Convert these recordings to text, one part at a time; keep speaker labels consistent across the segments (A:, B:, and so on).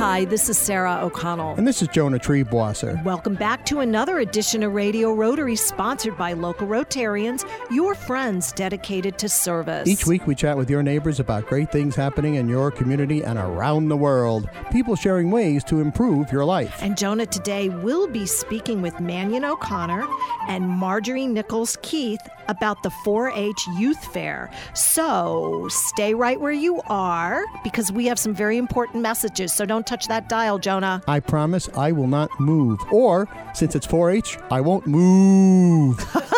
A: Hi, this is Sarah O'Connell.
B: And this is Jonah Triebwasser.
A: Welcome back to another edition of Radio Rotary, sponsored by local Rotarians, your friends dedicated to service.
B: Each week, we chat with your neighbors about great things happening in your community and around the world. People sharing ways to improve your life.
A: And Jonah, today we'll be speaking with Manion O'Connor and Marjorie Nichols Keith about the 4 H Youth Fair. So stay right where you are because we have some very important messages. So don't touch that dial, Jonah.
B: I promise I will not move. Or, since it's 4 H, I won't move.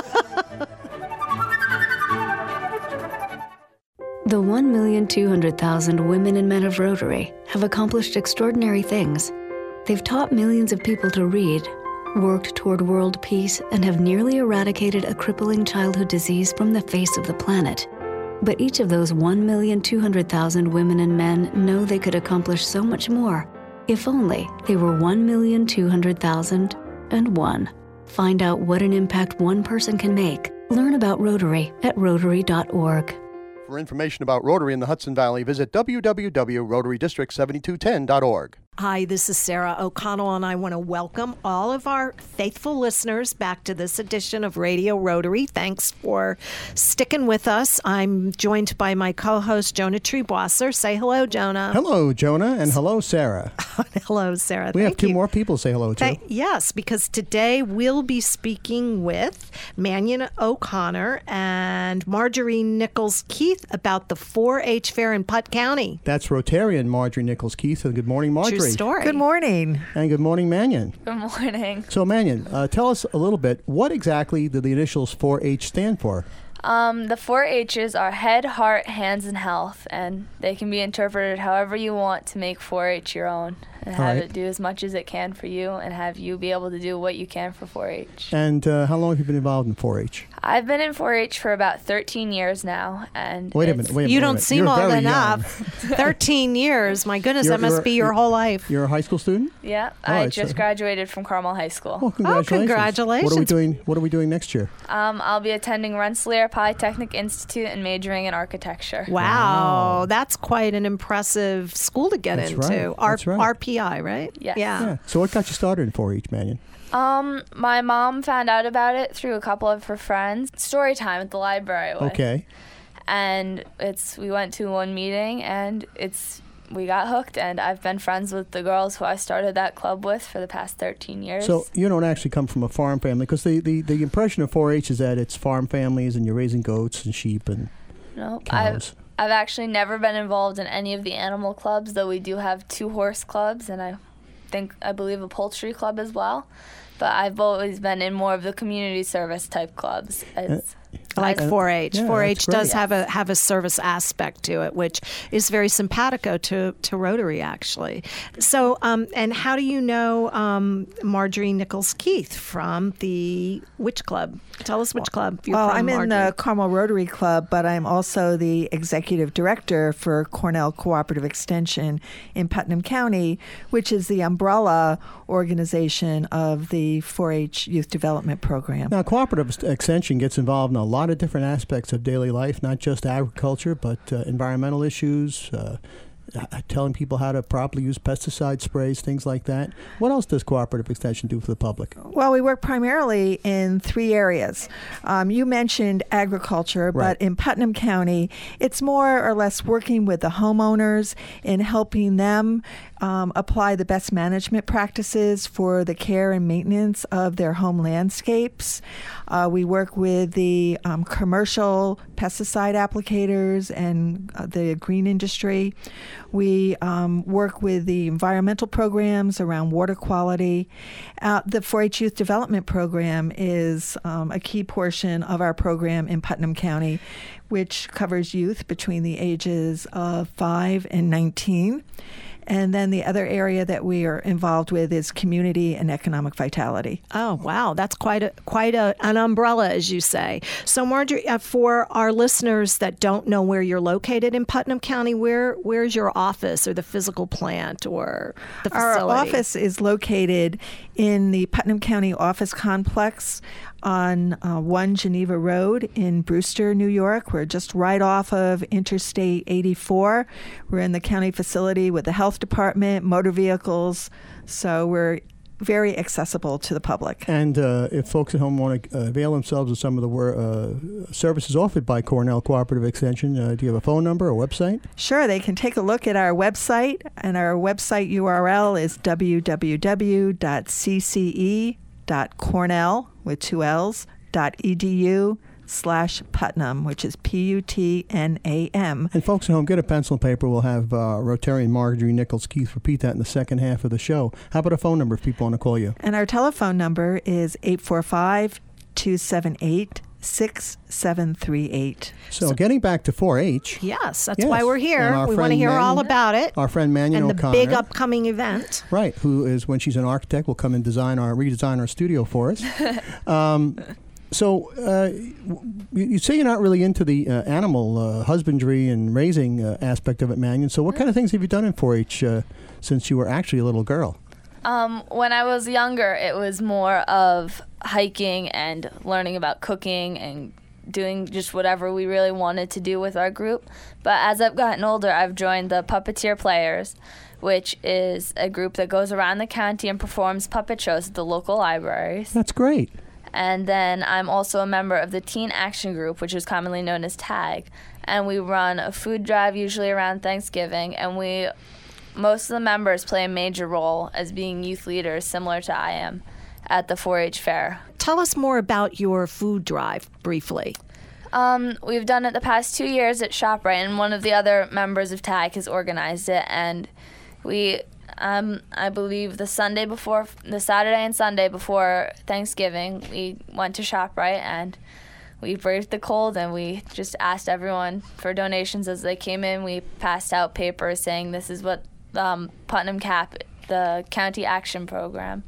C: The 1,200,000 women and men of Rotary have accomplished extraordinary things. They've taught millions of people to read worked toward world peace, and have nearly eradicated a crippling childhood disease from the face of the planet. But each of those 1,200,000 women and men know they could accomplish so much more if only they were 1,200,001. Find out what an impact one person can make. Learn about Rotary at Rotary.org.
B: For information about Rotary in the Hudson Valley, visit www.rotarydistrict7210.org.
A: Hi, this is Sarah O'Connell, and I want to welcome all of our faithful listeners back to this edition of Radio Rotary. Thanks for sticking with us. I'm joined by my co host, Jonah Triebwasser. Say hello, Jonah.
B: Hello, Jonah, and hello, Sarah.
A: hello, Sarah.
B: We
A: Thank
B: have two
A: you.
B: more people say hello to.
A: yes, because today we'll be speaking with Manion O'Connor and Marjorie Nichols Keith about the 4 H fair in Putt County.
B: That's Rotarian Marjorie Nichols Keith. And good morning, Marjorie.
A: True story.
D: Good morning.
B: And good morning, Manion.
E: Good morning.
B: So, Manion, uh, tell us a little bit. What exactly do the initials 4-H stand for?
E: Um, the four H's are head, heart, hands, and health, and they can be interpreted however you want to make 4-H your own and have
B: right.
E: it do as much as it can for you and have you be able to do what you can for 4-H.
B: And uh, how long have you been involved in 4-H?
E: I've been in 4-H for about 13 years now, and
B: Wait a minute. Wait a minute.
A: You
B: wait
A: don't
B: minute.
A: seem
B: You're
A: long enough.
B: young.
A: 13 years. My goodness,
B: You're-
A: that must be your whole life.
B: You're a high school student?
E: Yeah,
B: All
E: I just
B: so-
E: graduated from Carmel High School.
B: Oh, congratulations. What are we doing? What are we doing next year?
E: Um, I'll be attending Rensselaer Polytechnic Institute and majoring in architecture.
A: Wow, that's quite an impressive school to get
B: That's
A: into.
B: right.
A: R-
B: That's right.
A: RPI, right?
E: Yes.
A: Yeah.
B: Yeah. So, what got you started in 4-H, Manion?
E: Um, my mom found out about it through a couple of her friends. Story time at the library. with.
B: Okay.
E: And it's we went to one meeting and it's we got hooked and I've been friends with the girls who I started that club with for the past 13 years.
B: So you don't actually come from a farm family because the, the, the impression of 4-H is that it's farm families and you're raising goats and sheep and
E: nope.
B: cows.
E: I've I've actually never been involved in any of the animal clubs, though we do have two horse clubs and I think I believe a poultry club as well. But I've always been in more of the community service type clubs. It's,
A: Like 4-H.
B: Yeah,
A: 4-H does
B: great.
A: have a have a service aspect to it, which is very simpatico to, to Rotary, actually. So, um, and how do you know um, Marjorie Nichols Keith from the Witch club? Tell us which club you're
D: well,
A: from.
D: I'm in
A: Marjorie.
D: the Carmel Rotary Club, but I'm also the executive director for Cornell Cooperative Extension in Putnam County, which is the umbrella organization of the 4 H Youth Development Program.
B: Now, cooperative extension gets involved in a lot of different aspects of daily life, not just agriculture, but uh, environmental issues, uh, uh, telling people how to properly use pesticide sprays, things like that. What else does cooperative extension do for the public?
D: Well, we work primarily in three areas. Um, you mentioned agriculture,
B: Right.
D: but in Putnam County, it's more or less working with the homeowners in helping them um, apply the best management practices for the care and maintenance of their home landscapes. Uh, we work with the um, commercial pesticide applicators and uh, the green industry. We um, work with the environmental programs around water quality. Uh, the 4 H Youth Development Program is um, a key portion of our program in Putnam County, which covers youth between the ages of 5 and 19. And then the other area that we are involved with is community and economic vitality.
A: Oh wow, that's quite a quite a, an umbrella, as you say. So, Marjorie, uh, for our listeners that don't know where you're located in Putnam County, where where's your office or the physical plant or the facility?
D: Our office is located in the Putnam County Office Complex on uh, 1 Geneva Road in Brewster, New York. We're just right off of Interstate 84. We're in the county facility with the health health department, motor vehicles. So we're very accessible to the public.
B: And uh, if folks at home want to uh, avail themselves of some of the wor- uh, services offered by Cornell Cooperative Extension, uh, do you have a phone number or website?
D: Sure, they can take a look at our website, and our website URL is www.cce.cornell with two L's dot edu slash Putnam, which is P U T N A M.
B: And folks at home, get a pencil and paper. We'll have uh, Rotarian Marjorie Nichols Keith repeat that in the second half of the show. How about a phone number if people want to call you?
D: And our telephone number is 845 278 6738.
B: So, getting back to 4-H,
A: Yes, that's
B: Yes,
A: why we're here. We want to
B: friend
A: hear all about it
B: our friend Manion
A: and the
B: O'Connor,
A: big upcoming event.
B: right, who is when she's an architect, will come and design our redesign our studio for us. um, so uh, you, you say you're not really into the uh, animal uh, husbandry and raising uh, aspect of it, Manion. So what kind of things have you done in 4-H uh, since you were actually a little girl?
E: Um, when I was younger, it was more of hiking and learning about cooking and doing just whatever we really wanted to do with our group. But as I've gotten older, I've joined the Puppeteer Players, which is a group that goes around the county and performs puppet shows at the local libraries.
B: That's great.
E: And then I'm also a member of the Teen Action Group, which is commonly known as TAG. And we run a food drive usually around Thanksgiving, and we most of the members play a major role as being youth leaders, similar to I am, at the 4-H fair.
A: Tell us more about your food drive briefly.
E: Um, we've done it the past two years at ShopRite, and one of the other members of TAG has organized it. And we, um, I believe, the Sunday before, the Saturday and Sunday before Thanksgiving, we went to ShopRite and we braved the cold and we just asked everyone for donations as they came in. We passed out papers saying this is what um, Putnam Cap, the county action program,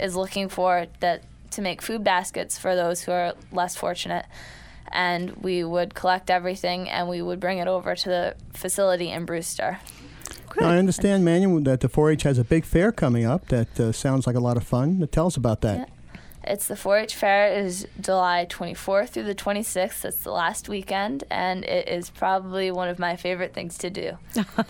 E: is looking for that to make food baskets for those who are less fortunate and we would collect everything and we would bring it over to the facility in Brewster.
B: Now, I understand, Manion, that the 4-H has a big fair coming up. That uh, sounds like a lot of fun. Tell us about that.
E: Yeah. It's the 4-H fair is July 24th through the 26th. That's the last weekend, and it is probably one of my favorite things to do.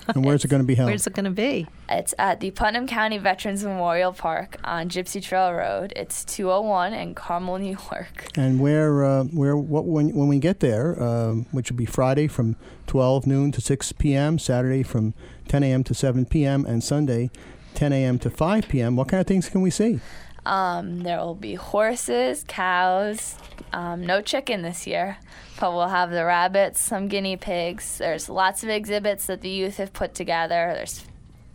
B: And where's it going to be held?
A: Where's it going to be?
E: It's at the Putnam County Veterans Memorial Park on Gypsy Trail Road. It's 201 in Carmel, New York.
B: And where, uh, where, what, when, when we get there, um, which will be Friday from 12 noon to 6 p.m., Saturday from 10 a.m. to 7 p.m., and Sunday 10 a.m. to 5 p.m., what kind of things can we see?
E: Um, there will be horses, cows, um, no chicken this year, but we'll have the rabbits, some guinea pigs. There's lots of exhibits that the youth have put together. There's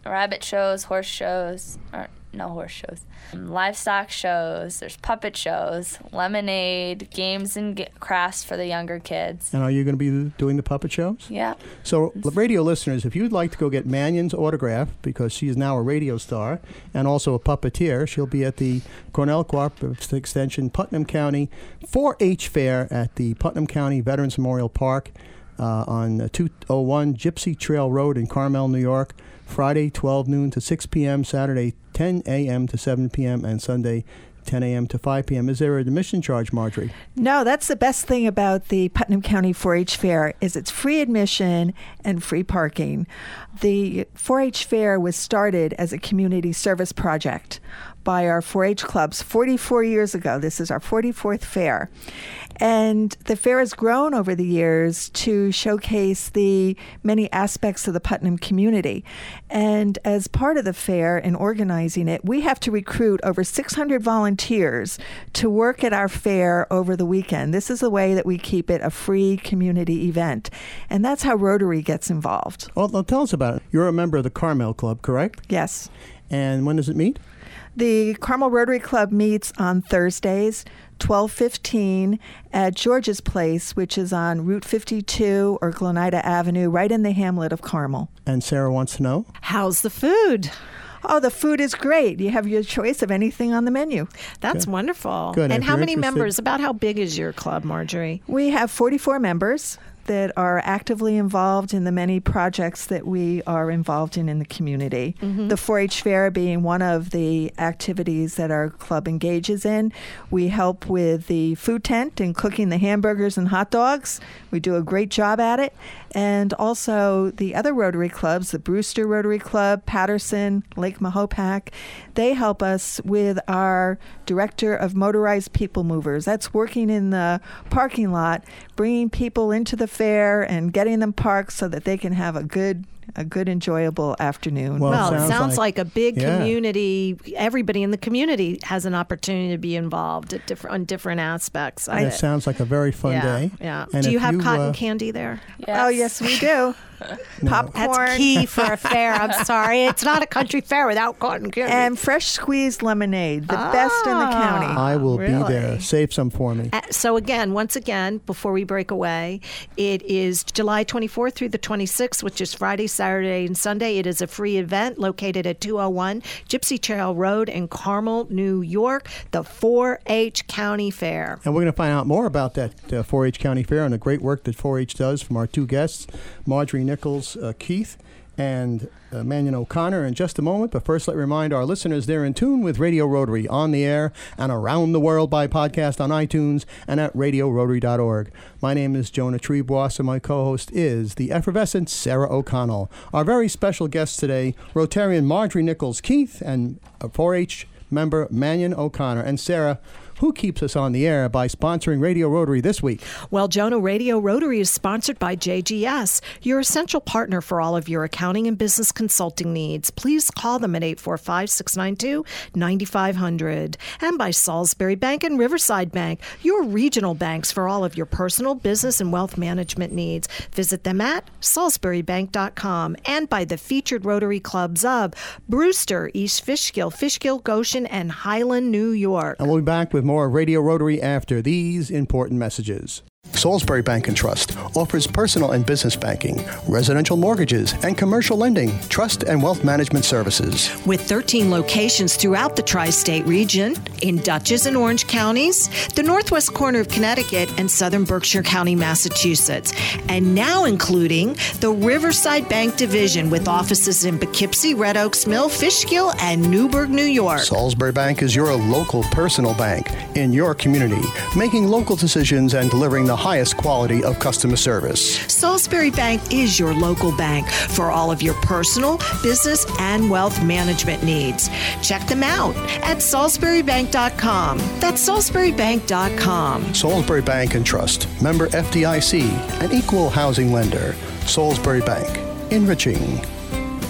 E: rabbit shows, horse shows, or no horse shows, um, livestock shows. There's puppet shows, lemonade, games and g- crafts for the younger kids.
B: And are you going to be doing the puppet shows?
E: Yeah.
B: So, radio listeners, if you'd like to go get Manion's autograph, because she is now a radio star and also a puppeteer, she'll be at the Cornell Cooperative Extension Putnam County 4 H Fair at the Putnam County Veterans Memorial Park uh, on uh, 201 Gypsy Trail Road in Carmel, New York. Friday, 12 noon to 6 p.m., Saturday, 10 a.m. to 7 p.m., and Sunday, 10 a.m. to 5 p.m. Is there an admission charge, Marjorie?
D: No, that's the best thing about the Putnam County 4-H Fair is it's free admission and free parking. The 4-H Fair was started as a community service project by our 4-H clubs 44 years ago. This is our 44th fair. And the fair has grown over the years to showcase the many aspects of the Putnam community. And as part of the fair and organizing it, we have to recruit over 600 volunteers to work at our fair over the weekend. This is the way that we keep it a free community event. And that's how Rotary gets involved.
B: Well, tell us about it. You're a member of the Carmel Club, correct?
D: Yes.
B: And when does it meet?
D: The Carmel Rotary Club meets on Thursdays, 1215 at George's Place, which is on Route 52 or Gleneida Avenue, right in the hamlet of Carmel.
B: And Sarah wants to know.
A: How's the food?
D: Oh, the food is great. You have your choice of anything on the menu.
A: That's wonderful.
B: Good.
A: And
B: If
A: how many
B: interested-
A: members? About how big is your club, Marjorie?
D: We have 44 members that are actively involved in the many projects that we are involved in in the community. Mm-hmm. The 4 H Fair being one of the activities that our club engages in. We help with the food tent and cooking the hamburgers and hot dogs. We do a great job at it. And also the other Rotary clubs, the Brewster Rotary Club, Patterson, Lake Mahopac. They help us with our director of motorized people movers. That's working in the parking lot, bringing people into the fair and getting them parked so that they can have a good a good, enjoyable afternoon.
B: Well,
A: Well,
B: it
A: it
B: sounds
A: sounds
B: like-
A: like, a big
B: Yeah.
A: community. Everybody in the community has an opportunity to be involved at different on different aspects. Of it.
B: it sounds like a very fun
A: yeah,
B: day.
A: Yeah.
B: And
A: Do you
B: if
A: have cotton
B: uh,
A: candy there?
D: Oh, yes, we do. Popcorn.
A: That's key for a fair. I'm sorry, it's not a country fair without cotton candy.
D: And fresh squeezed lemonade, the best in the county.
B: I will be there. Save some for me.
A: Uh, So again, once again, before we break away, it is July 24th through the 26th, which is Friday, Saturday, and Sunday. It is a free event located at 201 Gypsy Trail Road in Carmel, New York, the 4-H County Fair.
B: And we're going to find out more about that uh, 4-H County Fair and the great work that 4-H does from our two guests, Marjorie Nichols uh, Keith and uh, Manion O'Connor in just a moment. But first, let me remind our listeners they're in tune with Radio Rotary on the air and around the world by podcast on iTunes and at radiorotary.org. My name is Jonah Triebwasser, and my co-host is the effervescent Sarah O'Connell. Our very special guests today, Rotarian Marjorie Nichols Keith and uh, 4-H member Manion O'Connor. And Sarah, who keeps us on the air by sponsoring Radio Rotary this week?
A: Well, Jonah Radio Rotary is sponsored by JGS, your essential partner for all of your accounting and business consulting needs. Please call them at 845 692 9500. And by Salisbury Bank and Riverside Bank, your regional banks for all of your personal, business, and wealth management needs. Visit them at salisburybank.com. And by the featured Rotary clubs of Brewster, East Fishkill, Fishkill, Goshen, and Highland, New York.
B: And we'll be back with more Radio Rotary after these important messages. Salisbury Bank and Trust offers personal and business banking, residential mortgages, and commercial lending, trust and wealth management services.
A: With 13 locations throughout the tri state region, in Dutchess and Orange counties, the northwest corner of Connecticut, and southern Berkshire County, Massachusetts, and now including the Riverside Bank Division with offices in Poughkeepsie, Red Oaks Mill, Fishkill, and Newburgh, New York.
B: Salisbury Bank is your local personal bank in your community, making local decisions and delivering the highest quality of customer service.
A: Salisbury Bank is your local bank for all of your personal, business, and wealth management needs. Check them out at salisburybank.com. That's salisburybank.com.
B: Salisbury Bank and Trust, member FDIC, an equal housing lender. Salisbury Bank, enriching.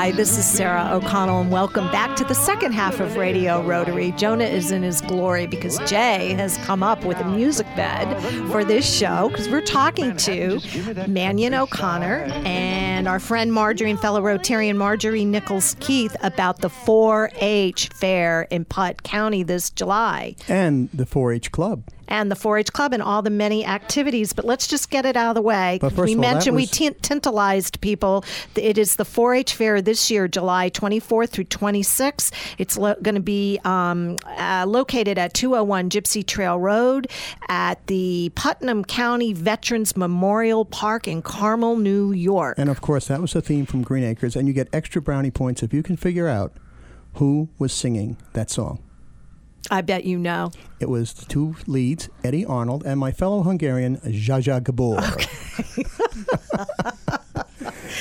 A: Hi, this is Sarah O'Connell, and welcome back to the second half of Radio Rotary. Jonah is in his glory because Jay has come up with a music bed for this show because we're talking to Manion O'Connor and our friend Marjorie and fellow Rotarian Marjorie Nichols Keith about the 4 H fair in Putt County this July
B: And the 4 H Club.
A: And the 4-H Club and all the many activities. But let's just get it out of the way.
B: But first
A: we
B: all,
A: mentioned we
B: was-
A: t- tantalized people. It is the 4-H fair this year, July 24th through 26th. It's lo- going to be um, uh, located at 201 Gypsy Trail Road at the Putnam County Veterans Memorial Park in Carmel, New York.
B: And of course, that was the theme from Green Acres. And you get extra brownie points if you can figure out who was singing that song.
A: I bet you know.
B: It was the two leads, Eddie Arnold and my fellow Hungarian, Zsa Zsa Gabor.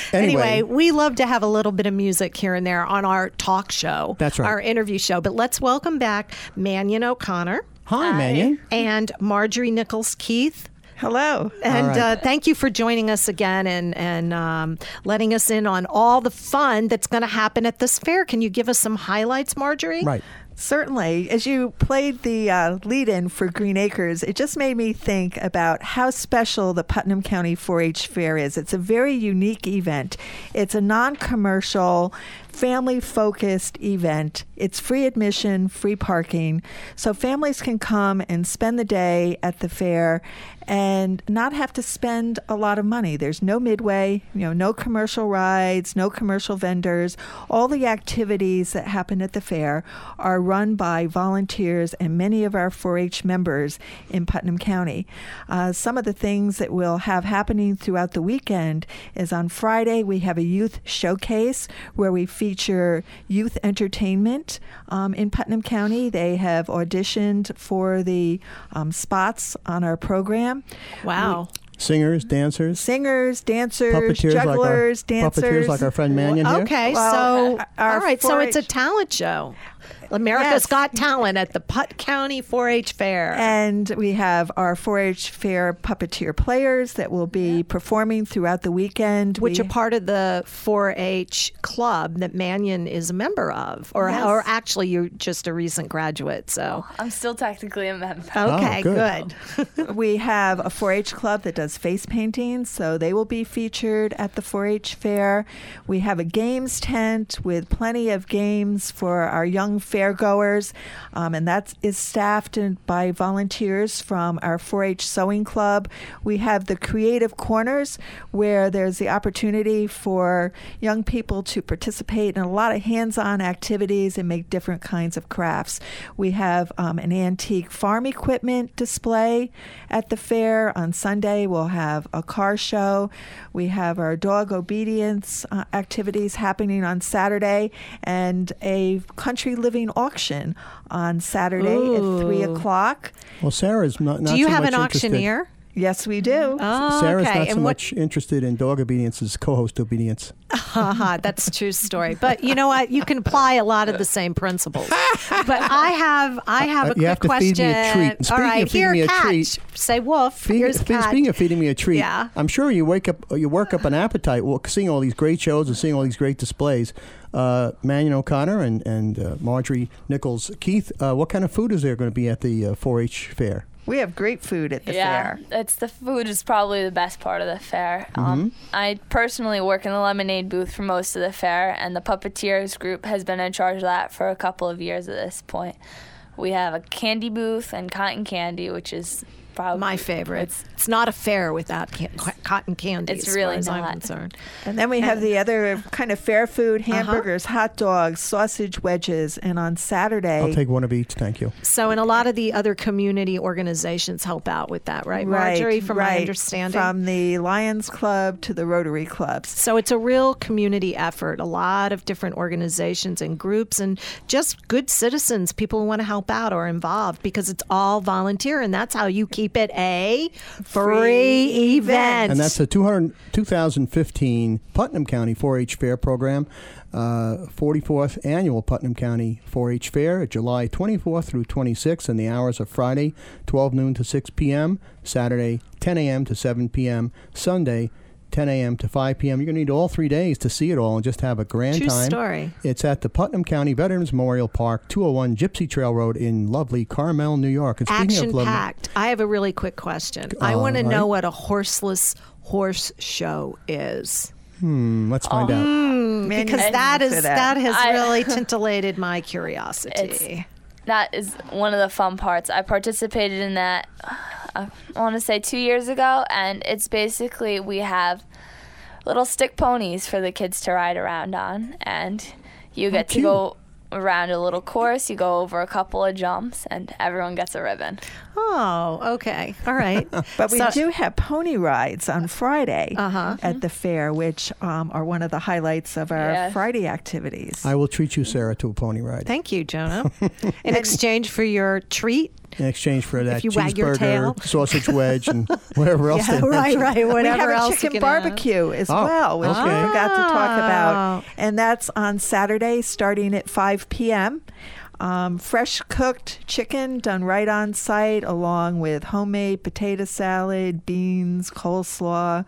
A: Anyway, we love to have a little bit of music here and there on our talk show.
B: That's right.
A: Our interview show. But let's welcome back Manion O'Connor
B: Hi, Manion.
A: and Marjorie Nichols Keith.
D: Hello.
A: And
B: right.
A: uh, thank you for joining us again and and um, letting us in on all the fun that's going to happen at this fair. Can you give us some highlights, Marjorie?
B: Right.
D: Certainly. As you played the uh, lead in for Green Acres, it just made me think about how special the Putnam County 4 H Fair is. It's a very unique event, it's a non commercial, family focused event. It's free admission, free parking. So families can come and spend the day at the fair and not have to spend a lot of money. There's no midway, you know, no commercial rides, no commercial vendors. All the activities that happen at the fair are run by volunteers and many of our 4 H members in Putnam County. Uh, some of the things that we'll have happening throughout the weekend is on Friday, we have a youth showcase where we feature youth entertainment um, in Putnam County. They have auditioned for the um, spots on our program.
A: Wow.
B: Singers, dancers,
D: Singers, dancers,
B: puppeteers
D: jugglers,
B: like our,
D: dancers.
B: puppeteers like our friend Manion here.
A: Okay,
D: Well,
A: so
D: our
A: all right, so it's a talent show. America's
D: Yes.
A: Got Talent at the Putt County 4-H Fair.
D: And we have our 4-H fair puppeteer players that will be performing throughout the weekend.
A: which
D: We-
A: are part of the 4-H club that Manion is a member of, or
D: Yes.
A: or actually you're just a recent graduate. So oh,
E: I'm still technically a member.
A: okay, oh,
B: good.
A: good.
D: we have a 4-H club that does face painting, so they will be featured at the 4-H fair. We have a games tent with plenty of games for our young fairgoers, um, and that is staffed by volunteers from our 4-H sewing club. We have the creative corners where there's the opportunity for young people to participate in a lot of hands-on activities and make different kinds of crafts. We have um, an antique farm equipment display at the fair. On Sunday, we'll have a car show. We have our dog obedience uh, activities happening on Saturday and a country living auction on Saturday at 3 o'clock.
B: Well, Sarah's not. not
A: Do you
B: so
A: have
B: much
A: an
B: interested-
A: auctioneer?
D: Yes, we do.
A: Oh,
B: Sarah's
A: okay.
B: not so
A: what?
B: much interested in dog obedience as co-host obedience.
A: Haha, that's a true story. But you know what? You can apply a lot of the same principles. But I have, I have
B: Uh,
A: a
B: you
A: quick
B: have to
A: question.
B: feed me a treat. Speaking
A: right,
B: of feeding
A: here,
B: me a
A: cat.
B: treat-
A: Say woof.
B: Feed,
A: Here's
B: feed-
A: cat.
B: speaking of feeding me a treat,
A: Yeah.
B: I'm sure you wake up, you work up an appetite well, seeing all these great shows and seeing all these great displays. Uh, Manion O'Connor and and uh, Marjorie Nichols, Keith, uh, what kind of food is there going to be at the uh, 4-H fair?
D: We have great food at the
E: yeah,
D: fair.
E: it's the food is probably the best part of the fair. Um, I personally work in the lemonade booth for most of the fair, and the puppeteers group has been in charge of that for a couple of years at this point. We have a candy booth and cotton candy, which is probably
A: My favorite.
E: It's
A: It's not a fair without can- cotton candy.
E: It's
A: as
E: really
A: far as I'm
E: not.
A: concerned.
D: And then we have the other kind of fair food
A: Uh-huh.
D: hamburgers, hot dogs, sausage wedges. And on Saturday,
B: I'll take one of each, thank you.
A: So, and a lot of the other community organizations help out with that, right, Marjorie? From
D: right.
A: my understanding.
D: From the Lions Club to the Rotary Clubs.
A: So it's a real community effort. A lot of different organizations and groups, and just good citizens, people who want to help out, are involved because it's all volunteer, and that's how you keep it a free, event.
B: And that's the 200, 2015 Putnam County 4-H Fair program, uh, 44th annual Putnam County 4-H Fair, July 24th through 26th, and the hours are Friday 12 noon to 6 p.m., Saturday 10 a.m. to 7 p.m., Sunday 10 a.m. to 5 p.m. You're going to need all three days to see it all and just have a grand
A: True
B: time.
A: story.
B: It's at the Putnam County Veterans Memorial Park, 201 Gypsy Trail Road in lovely Carmel, New York. And speaking
A: Action
B: of lovely,
A: packed. I have a really quick question. I
B: All
A: want to
B: right.
A: know what a horseless horse show is.
B: hmm, let's find
A: Oh.
B: out.
D: Man,
A: Because
D: you
A: that that has
E: I-
A: really tintillated my curiosity.
E: That is one of the fun parts. I participated in that, uh, I want to say two years ago, and it's basically we have little stick ponies for the kids to ride around on, and you get to go around a little course. You go over a couple of jumps, and everyone gets a ribbon.
A: Oh, okay. All right.
D: But we
A: So-
D: do have pony rides on Friday
A: Uh-huh.
D: at the fair, which um, are one of the highlights of our
E: Yeah.
D: Friday activities.
B: I will treat you, Sarah, to a pony ride.
A: Thank you, Jonah. In exchange for your treat.
B: In exchange for that
A: you wag your tail.
B: cheeseburger, sausage wedge, and whatever else. they mentioned.
A: right.
D: we
A: Whatever
D: have a
A: else you
D: chicken
A: can have.
D: barbecue as
B: Oh,
D: well, which we
B: okay.
D: forgot to talk
A: Oh.
D: about. And that's on Saturday starting at 5 p.m. Um, fresh cooked chicken done right on site, along with homemade potato salad, beans, coleslaw,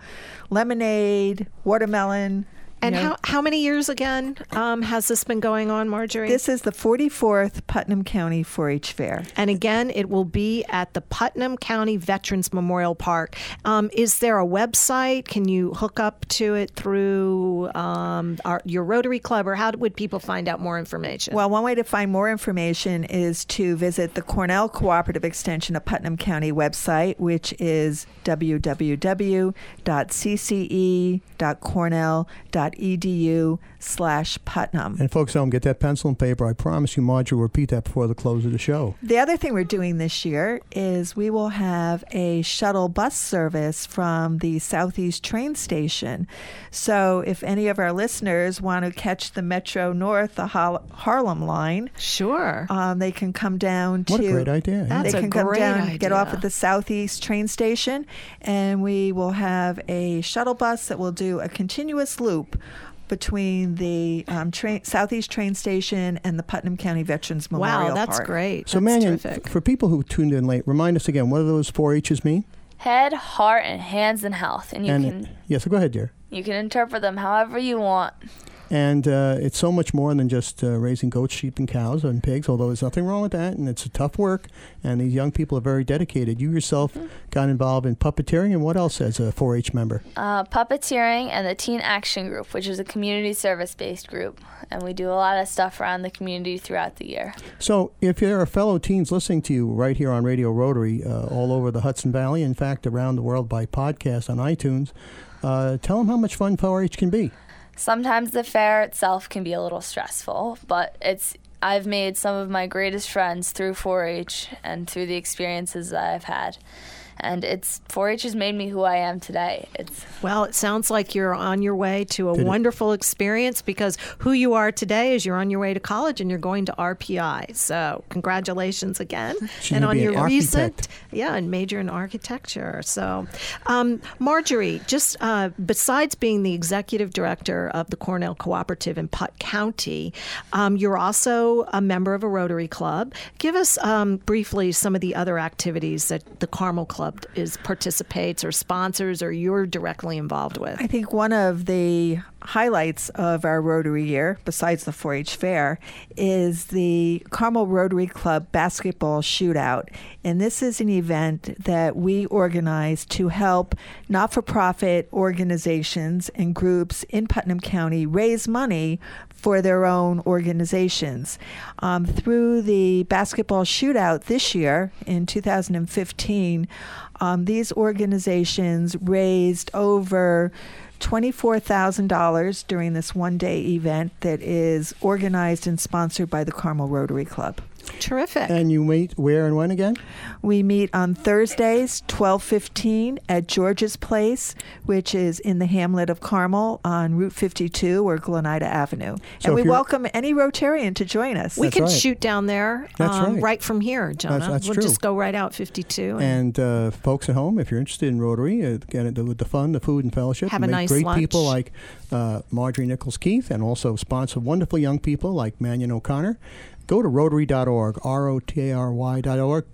D: lemonade, watermelon.
A: And
D: you know.
A: how, how many years again um, has this been going on, Marjorie?
D: This is the 44th Putnam County 4 H Fair.
A: and again, it will be at the Putnam County Veterans Memorial Park. Um, is there a website? Can you hook up to it through um, our, your Rotary Club, or how would people find out more information?
D: Well, one way to find more information is to visit the Cornell Cooperative Extension of Putnam County website, which is www.cce.cornell.edu slash Putnam.
B: And folks at home, get that pencil and paper. I promise you, Marjorie will repeat that before the close of the show.
D: The other thing we're doing this year is we will have a shuttle bus service from the Southeast train station. So if any of our listeners want to catch the Metro North, the Har- Harlem line,
A: sure.
D: um, they can come down to.
B: What a great idea. yeah.
A: That's
D: they
A: a
D: can come
A: great
D: down, get off at the Southeast train station, and we will have a shuttle bus that will do a continuous loop between the um, train, Southeast train station and the Putnam County Veterans Memorial
A: wow, that's
D: Park.
A: great.
B: So,
A: that's
B: Manion,
A: terrific.
B: f- for people who tuned in late, remind us again, what do those four H's mean?
E: Head, heart, and hands and health, and you
B: and
E: can
B: yes, go ahead, dear.
E: you can interpret them however you want.
B: And uh, it's so much more than just uh, raising goats, sheep, and cows and pigs, although there's nothing wrong with that. And it's a tough work. And these young people are very dedicated. You yourself got involved in puppeteering and what else as a 4 H member?
E: Uh, puppeteering and the Teen Action Group, which is a community service based group, and we do a lot of stuff around the community throughout the year.
B: So, if there are fellow teens listening to you right here on Radio Rotary, uh, all over the Hudson Valley, in fact, around the world by podcast on iTunes, uh, tell them how much fun 4 H can be.
E: Sometimes the fair itself can be a little stressful, but it's I've made some of my greatest friends through 4-H and through the experiences that I've had. And it's 4-H has made me who I am today. It's
A: Well, it sounds like you're on your way to a
B: Did it-
A: wonderful experience because who you are today is you're on your way to college and you're going to RPI. So, congratulations again.
B: She's
A: and
B: gonna
A: on
B: be an
A: your recent, yeah, and major in architecture. So, um, Marjorie, just uh, besides being the executive director of the Cornell Cooperative in Putt County, um, you're also a member of a Rotary Club. Give us um, briefly some of the other activities that the Carmel Club is participates or sponsors or you're directly involved with.
D: I think one of the highlights of our Rotary year, besides the 4 H Fair, is the Carmel Rotary Club basketball shootout. And this is an event that we organize to help not for profit organizations and groups in Putnam County raise money for their own organizations. Um, through the basketball shootout this year in 2015, um, these organizations raised over $24,000 during this one day event that is organized and sponsored by the Carmel Rotary Club.
A: Terrific.
B: And you meet where and when again?
D: We meet on Thursdays, 12:15 at George's Place, which is in the hamlet of Carmel on Route 52 or Gleneida Avenue.
B: So
D: and we welcome any Rotarian to join us.
A: we can
B: right.
A: shoot down there
B: That's
A: um,
B: right.
A: from here, Jonah.
B: that's
A: we'll
B: true.
A: just go right out 52 and,
B: And uh, folks at home, if you're interested in Rotary, uh, get it with the fun, the food, and fellowship.
A: Have
B: and
A: a
B: meet
A: nice
B: great
A: lunch.
B: people like uh, Marjorie Nichols Keith, and also sponsor wonderful young people like Manion O'Connor. Go to Rotary.org, R O T A R Y.org.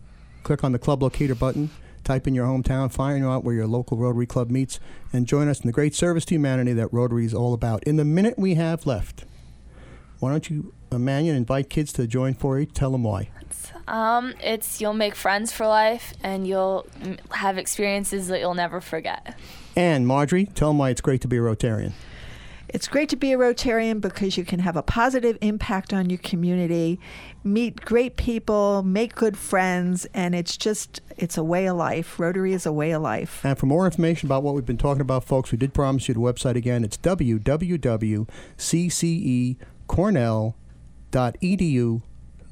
B: Click on the club locator button. Type in your hometown, find out where your local Rotary Club meets, and join us in the great service to humanity that Rotary is all about. In the minute we have left, why don't you, uh, Manion, invite kids to join 4-H? Tell them why.
E: um, it's you'll make friends for life, and you'll have experiences that you'll never forget.
B: And Marjorie, tell them why it's great to be a Rotarian.
D: It's great to be a Rotarian because you can have a positive impact on your community, meet great people, make good friends, and it's just it's a way of life. Rotary is a way of life.
B: And for more information about what we've been talking about, folks, we did promise you the website again. It's www.ccecornell.edu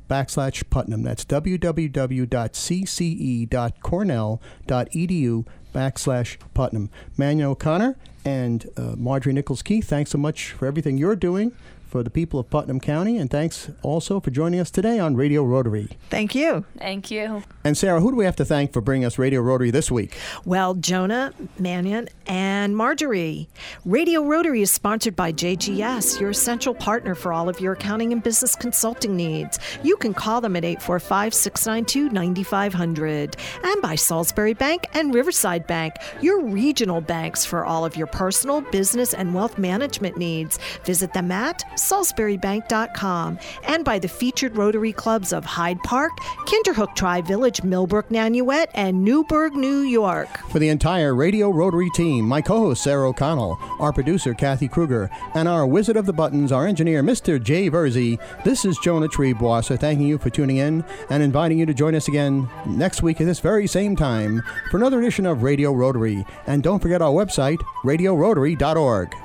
B: backslash Putnam. That's www.cce.cornell.edu backslash Putnam. Manion O'Connor and uh, Marjorie Nichols Keith, thanks so much for everything you're doing for the people of Putnam County, and thanks also for joining us today on Radio Rotary.
D: Thank you.
E: Thank you.
B: And Sarah, who do we have to thank for bringing us Radio Rotary this week?
A: Well, Jonah, Manion, and Marjorie. Radio Rotary is sponsored by JGS, your essential partner for all of your accounting and business consulting needs. You can call them at 845 692 9500. And by Salisbury Bank and Riverside Bank, your regional banks for all of your personal, business, and wealth management needs. Visit them at salisburybank.com. And by the featured Rotary Clubs of Hyde Park, Kinderhook Tri Village, Millbrook, Nanuet, and Newburgh, New York.
B: For the entire Radio Rotary team, my co host Sarah O'Connell, our producer Kathy Kruger, and our wizard of the buttons, our engineer Mr. Jay Verzi, this is Jonah Triebwasser thanking you for tuning in and inviting you to join us again next week at this very same time for another edition of Radio Rotary. And don't forget our website, radiorotary.org.